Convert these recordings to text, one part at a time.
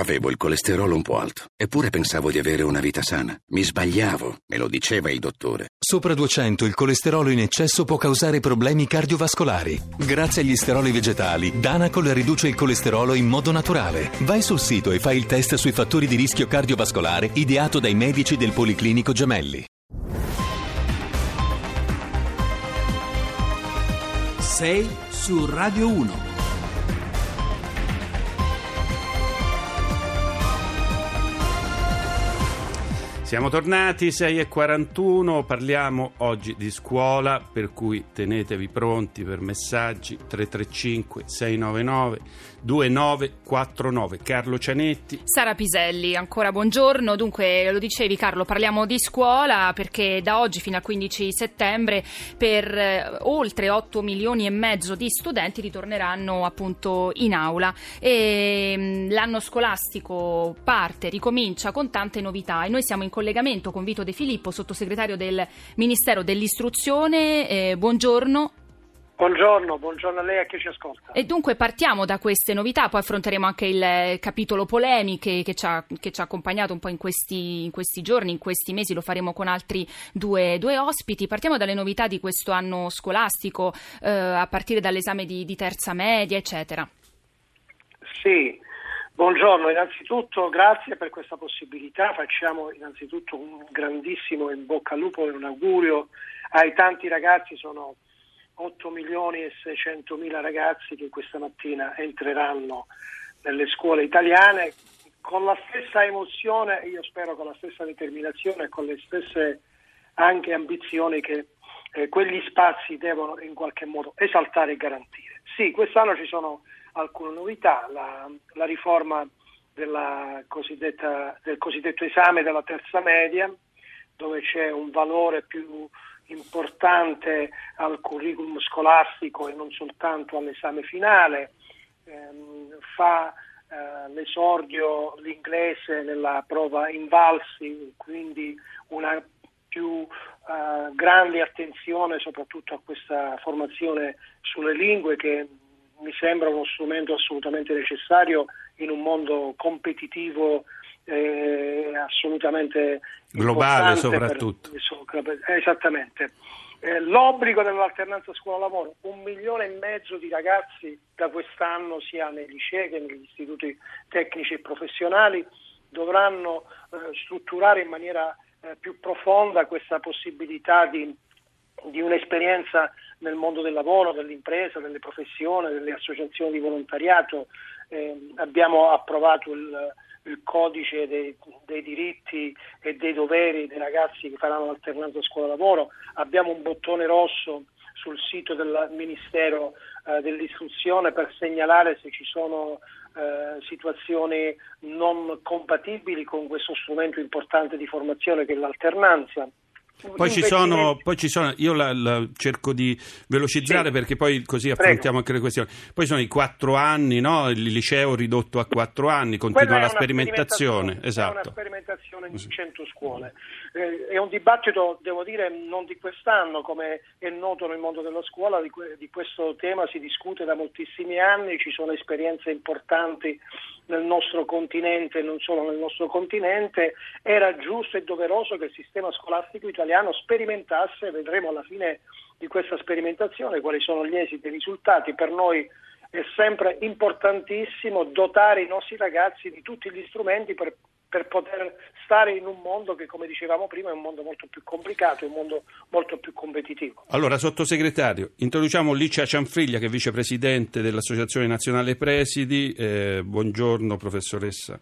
Avevo il colesterolo un po' alto, eppure pensavo di avere una vita sana. Mi sbagliavo, me lo diceva il dottore. Sopra 200 il colesterolo in eccesso può causare problemi cardiovascolari. Grazie agli steroli vegetali, Danacol riduce il colesterolo in modo naturale. Vai sul sito e fai il test sui fattori di rischio cardiovascolare ideato dai medici del Policlinico Gemelli. 6 su Radio 1. Siamo tornati 6.41, parliamo oggi di scuola, per cui tenetevi pronti per messaggi 335 699 2949. Carlo Cianetti. Sara Piselli, ancora buongiorno. Dunque, lo dicevi Carlo, parliamo di scuola perché da oggi fino al 15 settembre per eh, oltre 8 milioni e mezzo di studenti ritorneranno appunto in aula e mm, l'anno scolastico parte, ricomincia con tante novità e noi siamo in collegamento con Vito De Filippo, sottosegretario del Ministero dell'Istruzione. Eh, buongiorno. Buongiorno, buongiorno a lei e a chi ci ascolta. E dunque partiamo da queste novità, poi affronteremo anche il capitolo polemiche che ci ha, che ci ha accompagnato un po' in questi, in questi, giorni, in questi mesi, lo faremo con altri due, due ospiti. Partiamo dalle novità di questo anno scolastico, eh, a partire dall'esame di, di terza media, eccetera. Sì, Buongiorno, innanzitutto grazie per questa possibilità, facciamo innanzitutto un grandissimo in bocca al lupo e un augurio ai tanti ragazzi, sono 8 milioni e 600 mila ragazzi che questa mattina entreranno nelle scuole italiane con la stessa emozione, io spero con la stessa determinazione e con le stesse anche ambizioni che eh, quegli spazi devono in qualche modo esaltare e garantire. Sì, quest'anno ci sono alcune novità, la, la riforma del cosiddetto esame della terza media, dove c'è un valore più importante al curriculum scolastico e non soltanto all'esame finale, ehm, fa eh, l'esordio l'inglese nella prova invalsi, quindi una più eh, grande attenzione soprattutto a questa formazione sulle lingue che mi sembra uno strumento assolutamente necessario in un mondo competitivo eh, assolutamente globale soprattutto. Per, esattamente. Eh, l'obbligo dell'alternanza scuola-lavoro, un milione e mezzo di ragazzi da quest'anno sia nei licei che negli istituti tecnici e professionali dovranno eh, strutturare in maniera eh, più profonda questa possibilità di, di un'esperienza nel mondo del lavoro, dell'impresa, delle professioni, delle associazioni di volontariato. Eh, abbiamo approvato il il codice dei, dei, diritti e dei doveri dei ragazzi che faranno l'alternanza scuola-lavoro, abbiamo un bottone rosso sul sito del Ministero eh, dell'Istruzione per segnalare se ci sono eh, situazioni non compatibili con questo strumento importante di formazione che è l'alternanza. Poi ci, sono, poi ci sono, io la, la cerco di velocizzare sì. perché poi così affrontiamo Prego. anche le questioni. Poi sono i quattro anni, no? il liceo ridotto a quattro anni, continua la sperimentazione. Esatto. È una esatto. sperimentazione in 100 scuole. Eh, è un dibattito, devo dire, non di quest'anno, come è noto nel mondo della scuola, di, que- di questo tema si discute da moltissimi anni, ci sono esperienze importanti nel nostro continente e non solo nel nostro continente, era giusto e doveroso che il sistema scolastico italiano sperimentasse, vedremo alla fine di questa sperimentazione quali sono gli esiti e i risultati. Per noi è sempre importantissimo dotare i nostri ragazzi di tutti gli strumenti per per poter stare in un mondo che, come dicevamo prima, è un mondo molto più complicato, è un mondo molto più competitivo. Allora, sottosegretario, introduciamo Licia Cianfriglia, che è vicepresidente dell'Associazione Nazionale Presidi. Eh, buongiorno, professoressa.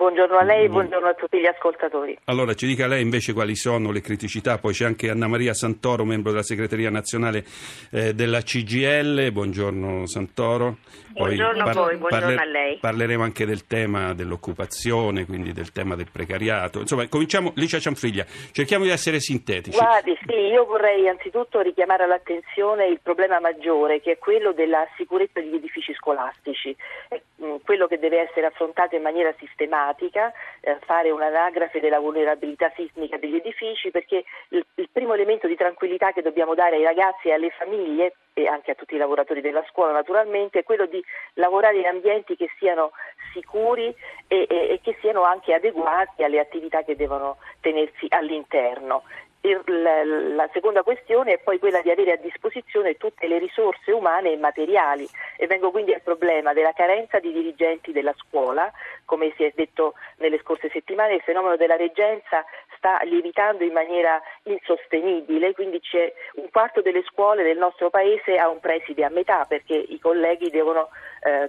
Buongiorno a lei, buongiorno a tutti gli ascoltatori. Allora ci dica lei invece quali sono le criticità, poi c'è anche Anna Maria Santoro, membro della segreteria nazionale eh, della CGL, buongiorno Santoro. Poi buongiorno par- a voi, buongiorno parle- a lei. Parleremo anche del tema dell'occupazione, quindi del tema del precariato. Insomma, cominciamo, Licia Cianfriglia, cerchiamo di essere sintetici. Guardi, sì, io vorrei anzitutto richiamare all'attenzione il problema maggiore, che è quello della sicurezza degli edifici scolastici, quello che deve essere affrontato in maniera sistematica informatica, eh, fare un'anagrafe della vulnerabilità sismica degli edifici, perché il, il primo elemento di tranquillità che dobbiamo dare ai ragazzi e alle famiglie e anche a tutti i lavoratori della scuola naturalmente è quello di lavorare in ambienti che siano sicuri e, e, e che siano anche adeguati alle attività che devono tenersi all'interno la seconda questione è poi quella di avere a disposizione tutte le risorse umane e materiali. E vengo quindi al problema della carenza di dirigenti della scuola, come si è detto nelle scorse settimane il fenomeno della reggenza sta lievitando in maniera insostenibile, quindi un quarto delle scuole del nostro paese ha un preside a metà perché i colleghi devono eh,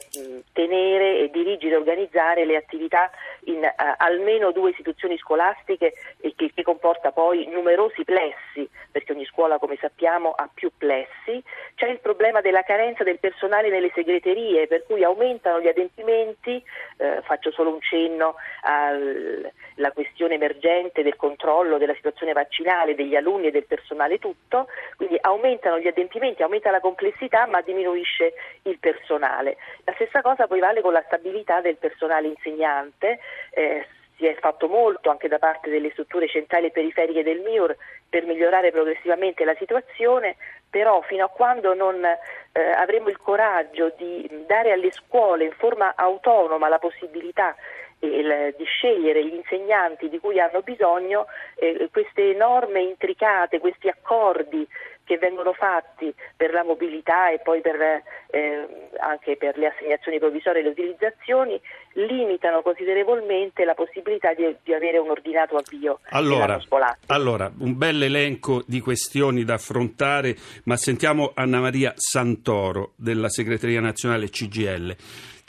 tenere e dirigere e organizzare le attività in eh, almeno due istituzioni scolastiche e che, che comporta poi numerosi plessi, perché ogni scuola come sappiamo ha più plessi. C'è il problema della carenza del personale nelle segreterie, per cui aumentano gli adempimenti, eh, faccio solo un cenno alla questione emergente del controllo della situazione vaccinale degli alunni e del personale tutto, quindi aumentano gli adempimenti, aumenta la complessità ma diminuisce il personale. La stessa cosa poi vale con la stabilità del personale insegnante. Eh, si è fatto molto anche da parte delle strutture centrali e periferiche del MIUR per migliorare progressivamente la situazione, però fino a quando non eh, avremo il coraggio di dare alle scuole in forma autonoma la possibilità il, di scegliere gli insegnanti di cui hanno bisogno, eh, queste norme intricate, questi accordi che vengono fatti per la mobilità e poi per, eh, anche per le assegnazioni provvisorie e le utilizzazioni limitano considerevolmente la possibilità di, di avere un ordinato avvio allora, scolastico. Allora, un bel elenco di questioni da affrontare, ma sentiamo Anna Maria Santoro della Segreteria Nazionale CGL.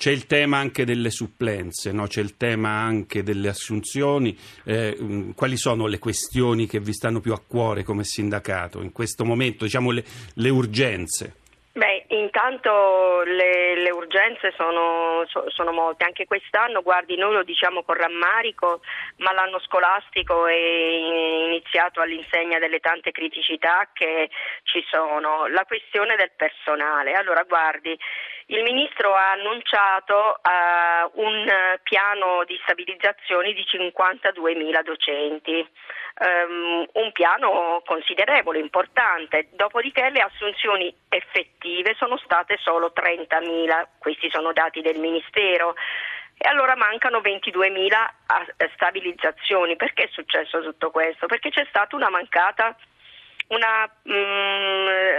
C'è il tema anche delle supplenze, no? c'è il tema anche delle assunzioni. Eh, mm, quali sono le questioni che vi stanno più a cuore come sindacato in questo momento, diciamo le, le urgenze? Intanto le, le urgenze sono, sono, molte, anche quest'anno, guardi, noi lo diciamo con rammarico, ma l'anno scolastico è iniziato all'insegna delle tante criticità che ci sono. La questione del personale, allora guardi, il Ministro ha annunciato uh, un piano di stabilizzazione di 52.000 docenti, um, un piano considerevole, importante, dopodiché le assunzioni effettive sono state solo 30.000, questi sono dati del Ministero e allora mancano 22.000 stabilizzazioni. Perché è successo tutto questo? Perché c'è stata una mancata una, mm, una,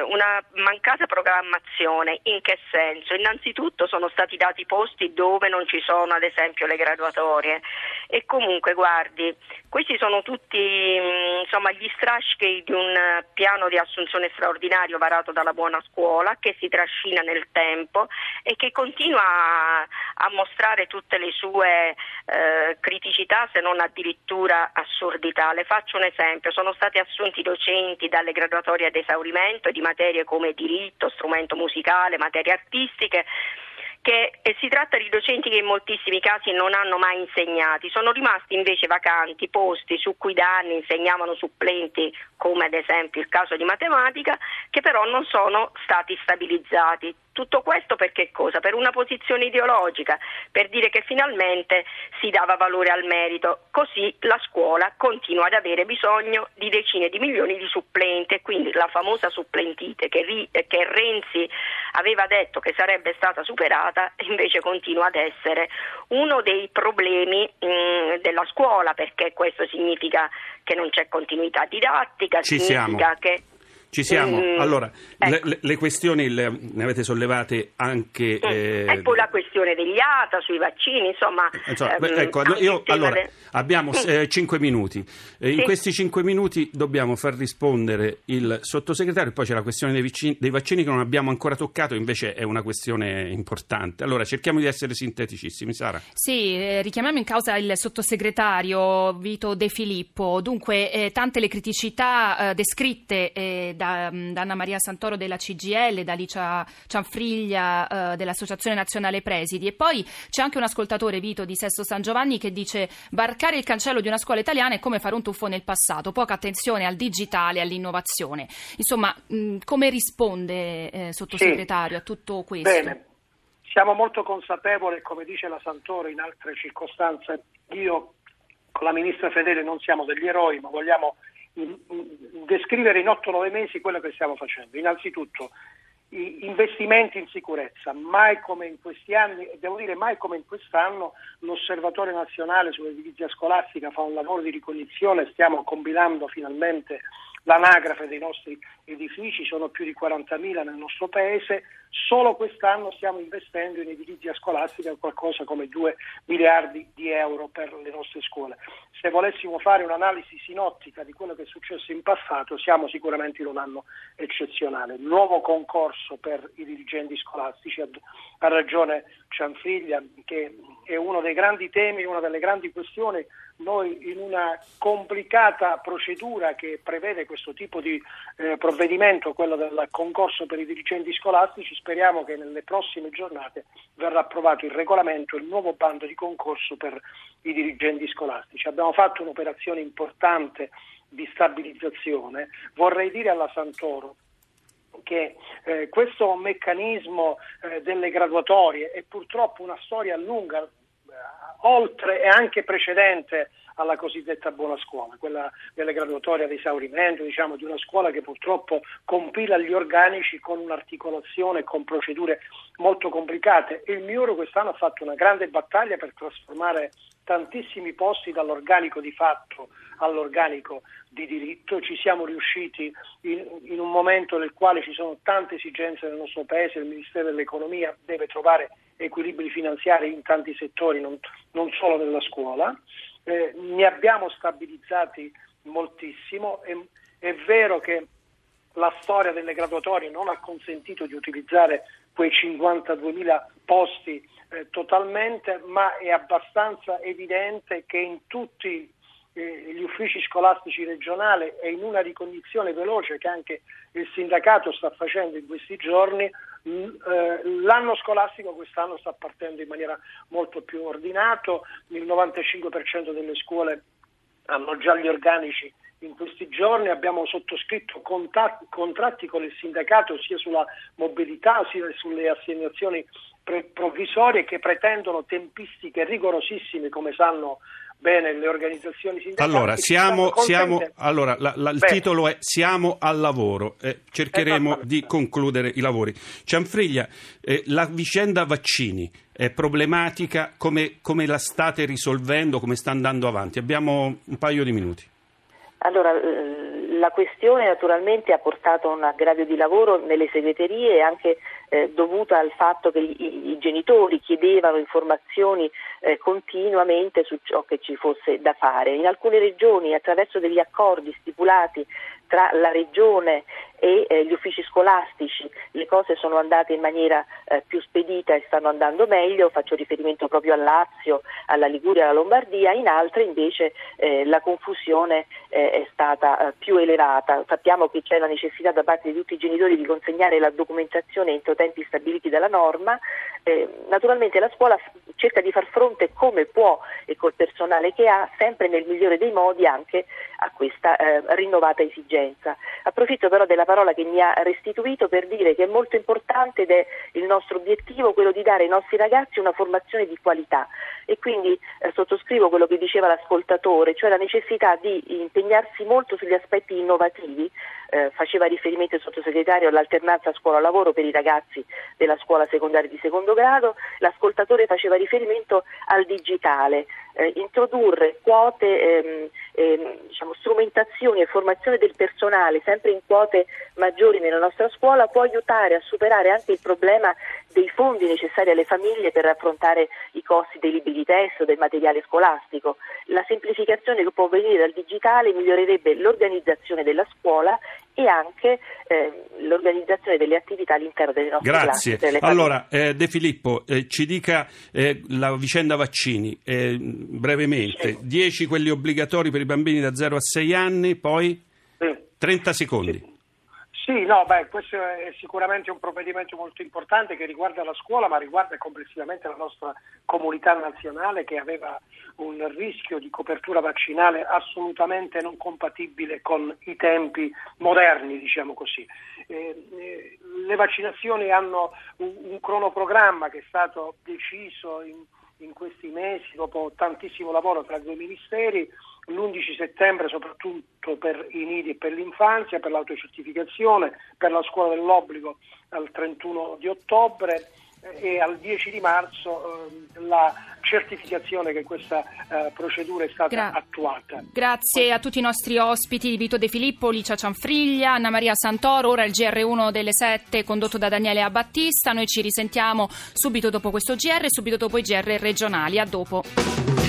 mancata programmazione. In che senso? Innanzitutto sono stati dati posti dove non ci sono ad esempio le graduatorie e comunque guardi, questi sono tutti mm, insomma, gli strascichi di un piano di assunzione straordinario varato dalla buona scuola che si trascina nel tempo e che continua a, a mostrare tutte le sue eh, criticità se non addirittura assurdità. Le faccio un esempio, sono stati assunti docenti dalle graduatorie ad esaurimento di materie come diritto, strumento musicale, materie artistiche che si tratta di docenti che in moltissimi casi non hanno mai insegnati, sono rimasti invece vacanti posti su cui da anni insegnavano supplenti, come ad esempio il caso di matematica, che però non sono stati stabilizzati. Tutto questo per che cosa? Per una posizione ideologica, per dire che finalmente si dava valore al merito. Così la scuola continua ad avere bisogno di decine di milioni di supplenti e quindi la famosa supplentite che, che Renzi aveva detto che sarebbe stata superata invece continua ad essere uno dei problemi mh, mm, della scuola perché questo significa che non c'è continuità didattica, Ci significa siamo. che ci siamo. Mm, allora, ecco. le, le, questioni le, ne avete sollevate anche. Mm. Eh, e poi la questione degli ATA sui vaccini, insomma. insomma ehm, ecco, io, allora, de... abbiamo mm. eh, 5 minuti. Eh, sì. In questi 5 minuti dobbiamo far rispondere il sottosegretario, poi c'è la questione dei, vicini, dei, vaccini che non abbiamo ancora toccato, invece è una questione importante. Allora, cerchiamo di essere sinteticissimi. Sara. Sì, eh, richiamiamo in causa il sottosegretario Vito De Filippo. Dunque, eh, tante le criticità eh, descritte da da, da, Anna Maria Santoro della CGL, da Alicia Cianfriglia eh, dell'Associazione Nazionale Presidi. E poi c'è anche un ascoltatore, Vito di Sesto San Giovanni, che dice varcare il cancello di una scuola italiana è come fare un tuffo nel passato, poca attenzione al digitale, all'innovazione. Insomma, mh, come risponde, eh, sottosegretario, sì. a tutto questo? Bene. siamo molto consapevoli, come dice la Santoro in altre circostanze, io con la ministra Fedele non siamo degli eroi, ma vogliamo descrivere in 8-9 mesi quello che stiamo facendo. Innanzitutto investimenti in sicurezza, mai come in questi anni, devo dire mai come in quest'anno, l'Osservatorio Nazionale sull'Edilizia Scolastica fa un lavoro di ricognizione, stiamo combinando finalmente l'anagrafe dei nostri edifici, sono più di 40.000 nel nostro paese, solo quest'anno stiamo investendo in edilizia scolastica qualcosa come 2 miliardi di euro per le nostre scuole. Se volessimo fare un'analisi sinottica di quello che è successo in passato, siamo sicuramente in un anno eccezionale. Nuovo concorso per i dirigenti scolastici, ha ragione Cianfriglia, che è uno dei grandi temi, una delle grandi questioni noi in una complicata procedura che prevede questo tipo di eh, provvedimento, quello del concorso per i dirigenti scolastici, speriamo che nelle prossime giornate verrà approvato il regolamento il nuovo bando di concorso per i dirigenti scolastici. Abbiamo fatto un'operazione importante di stabilizzazione, vorrei dire alla Santoro che eh, questo meccanismo eh, delle graduatorie è purtroppo una storia lunga, oltre e anche precedente alla cosiddetta buona scuola, quella delle graduatorie ad esaurimento, diciamo, di una scuola che purtroppo compila gli organici con un'articolazione con procedure molto complicate. Il Miuro quest'anno ha fatto una grande battaglia per trasformare tantissimi posti dall'organico di fatto all'organico di diritto. Ci siamo riusciti in, in, un momento nel quale ci sono tante esigenze nel nostro Paese, il Ministero dell'Economia deve trovare equilibri finanziari in tanti settori, non, non solo nella scuola. Eh, ne abbiamo stabilizzati moltissimo. È, è vero che la storia delle graduatorie non ha consentito di utilizzare quei 52.000 posti eh, totalmente, ma è abbastanza evidente che in tutti eh, gli uffici scolastici regionali e in una ricognizione veloce che anche il sindacato sta facendo in questi giorni, l'anno scolastico quest'anno sta partendo in maniera molto più ordinato, il 95% delle scuole hanno già gli organici in questi giorni. Abbiamo sottoscritto contratti con il sindacato sia sulla mobilità sia sulle assegnazioni provvisorie che pretendono tempistiche rigorosissime come sanno bene le organizzazioni sindacali. Allora, siamo, siamo, allora la, la, il titolo è Siamo al lavoro, eh, cercheremo di concludere i lavori. Cianfriglia, eh, la vicenda vaccini è problematica, come, come la state risolvendo, come sta andando avanti? Abbiamo un paio di minuti. Allora, la questione naturalmente ha portato a un aggravio di lavoro nelle segreterie anche eh, dovuta al fatto che i, i genitori chiedevano informazioni eh, continuamente su ciò che ci fosse da fare. In alcune regioni attraverso degli accordi stipulati tra la regione e eh, gli uffici scolastici le cose sono andate in maniera eh, più spedita e stanno andando meglio, faccio riferimento proprio al Lazio, alla Liguria, alla Lombardia, in altre invece eh, la confusione eh, è stata eh, più elevata. Sappiamo che c'è la necessità da parte di tutti i genitori di consegnare la documentazione entro tempi stabiliti dalla norma, eh, naturalmente la scuola cerca di far fronte come può e col personale che ha, sempre nel migliore dei modi anche a questa rinnovata esigenza. Approfitto però della parola che mi ha restituito per dire che è molto importante ed è il nostro obiettivo quello di dare ai nostri ragazzi una formazione di qualità. E quindi eh, sottoscrivo quello che diceva l'ascoltatore, cioè la necessità di impegnarsi molto sugli aspetti innovativi, eh, faceva riferimento il sottosegretario all'alternanza scuola-lavoro per i ragazzi della scuola secondaria di secondo grado, l'ascoltatore faceva riferimento al digitale, eh, introdurre quote, ehm, ehm, diciamo, strumentazioni e formazione del personale sempre in quote maggiori nella nostra scuola può aiutare a superare anche il problema dei fondi necessari alle famiglie per affrontare i costi dei libri di testo, del materiale scolastico. La semplificazione che può venire dal digitale migliorerebbe l'organizzazione della scuola e anche eh, l'organizzazione delle attività all'interno delle nostre Grazie. classi. Allora, eh, De Filippo, eh, ci dica eh, la vicenda vaccini eh, brevemente. 10 sì. quelli obbligatori per i bambini da 0 a 6 anni, poi sì. 30 secondi. Sì. No, beh, questo è sicuramente un provvedimento molto importante che riguarda la scuola, ma riguarda complessivamente la nostra comunità nazionale che aveva un rischio di copertura vaccinale assolutamente non compatibile con i tempi moderni, diciamo così. Eh, eh, le vaccinazioni hanno un, un cronoprogramma che è stato deciso in in questi mesi, dopo tantissimo lavoro tra i due ministeri, l'11 settembre soprattutto per i nidi e per l'infanzia, per l'autocertificazione, per la scuola dell'obbligo al 31 di ottobre e al 10 di marzo eh, la certificazione che questa eh, procedura è stata Gra- attuata. Grazie a tutti i nostri ospiti, Vito De Filippo, Licia Cianfriglia, Anna Maria Santoro, ora il GR1 delle 7 condotto da Daniele Abattista, noi ci risentiamo subito dopo questo GR e subito dopo i GR regionali, a dopo.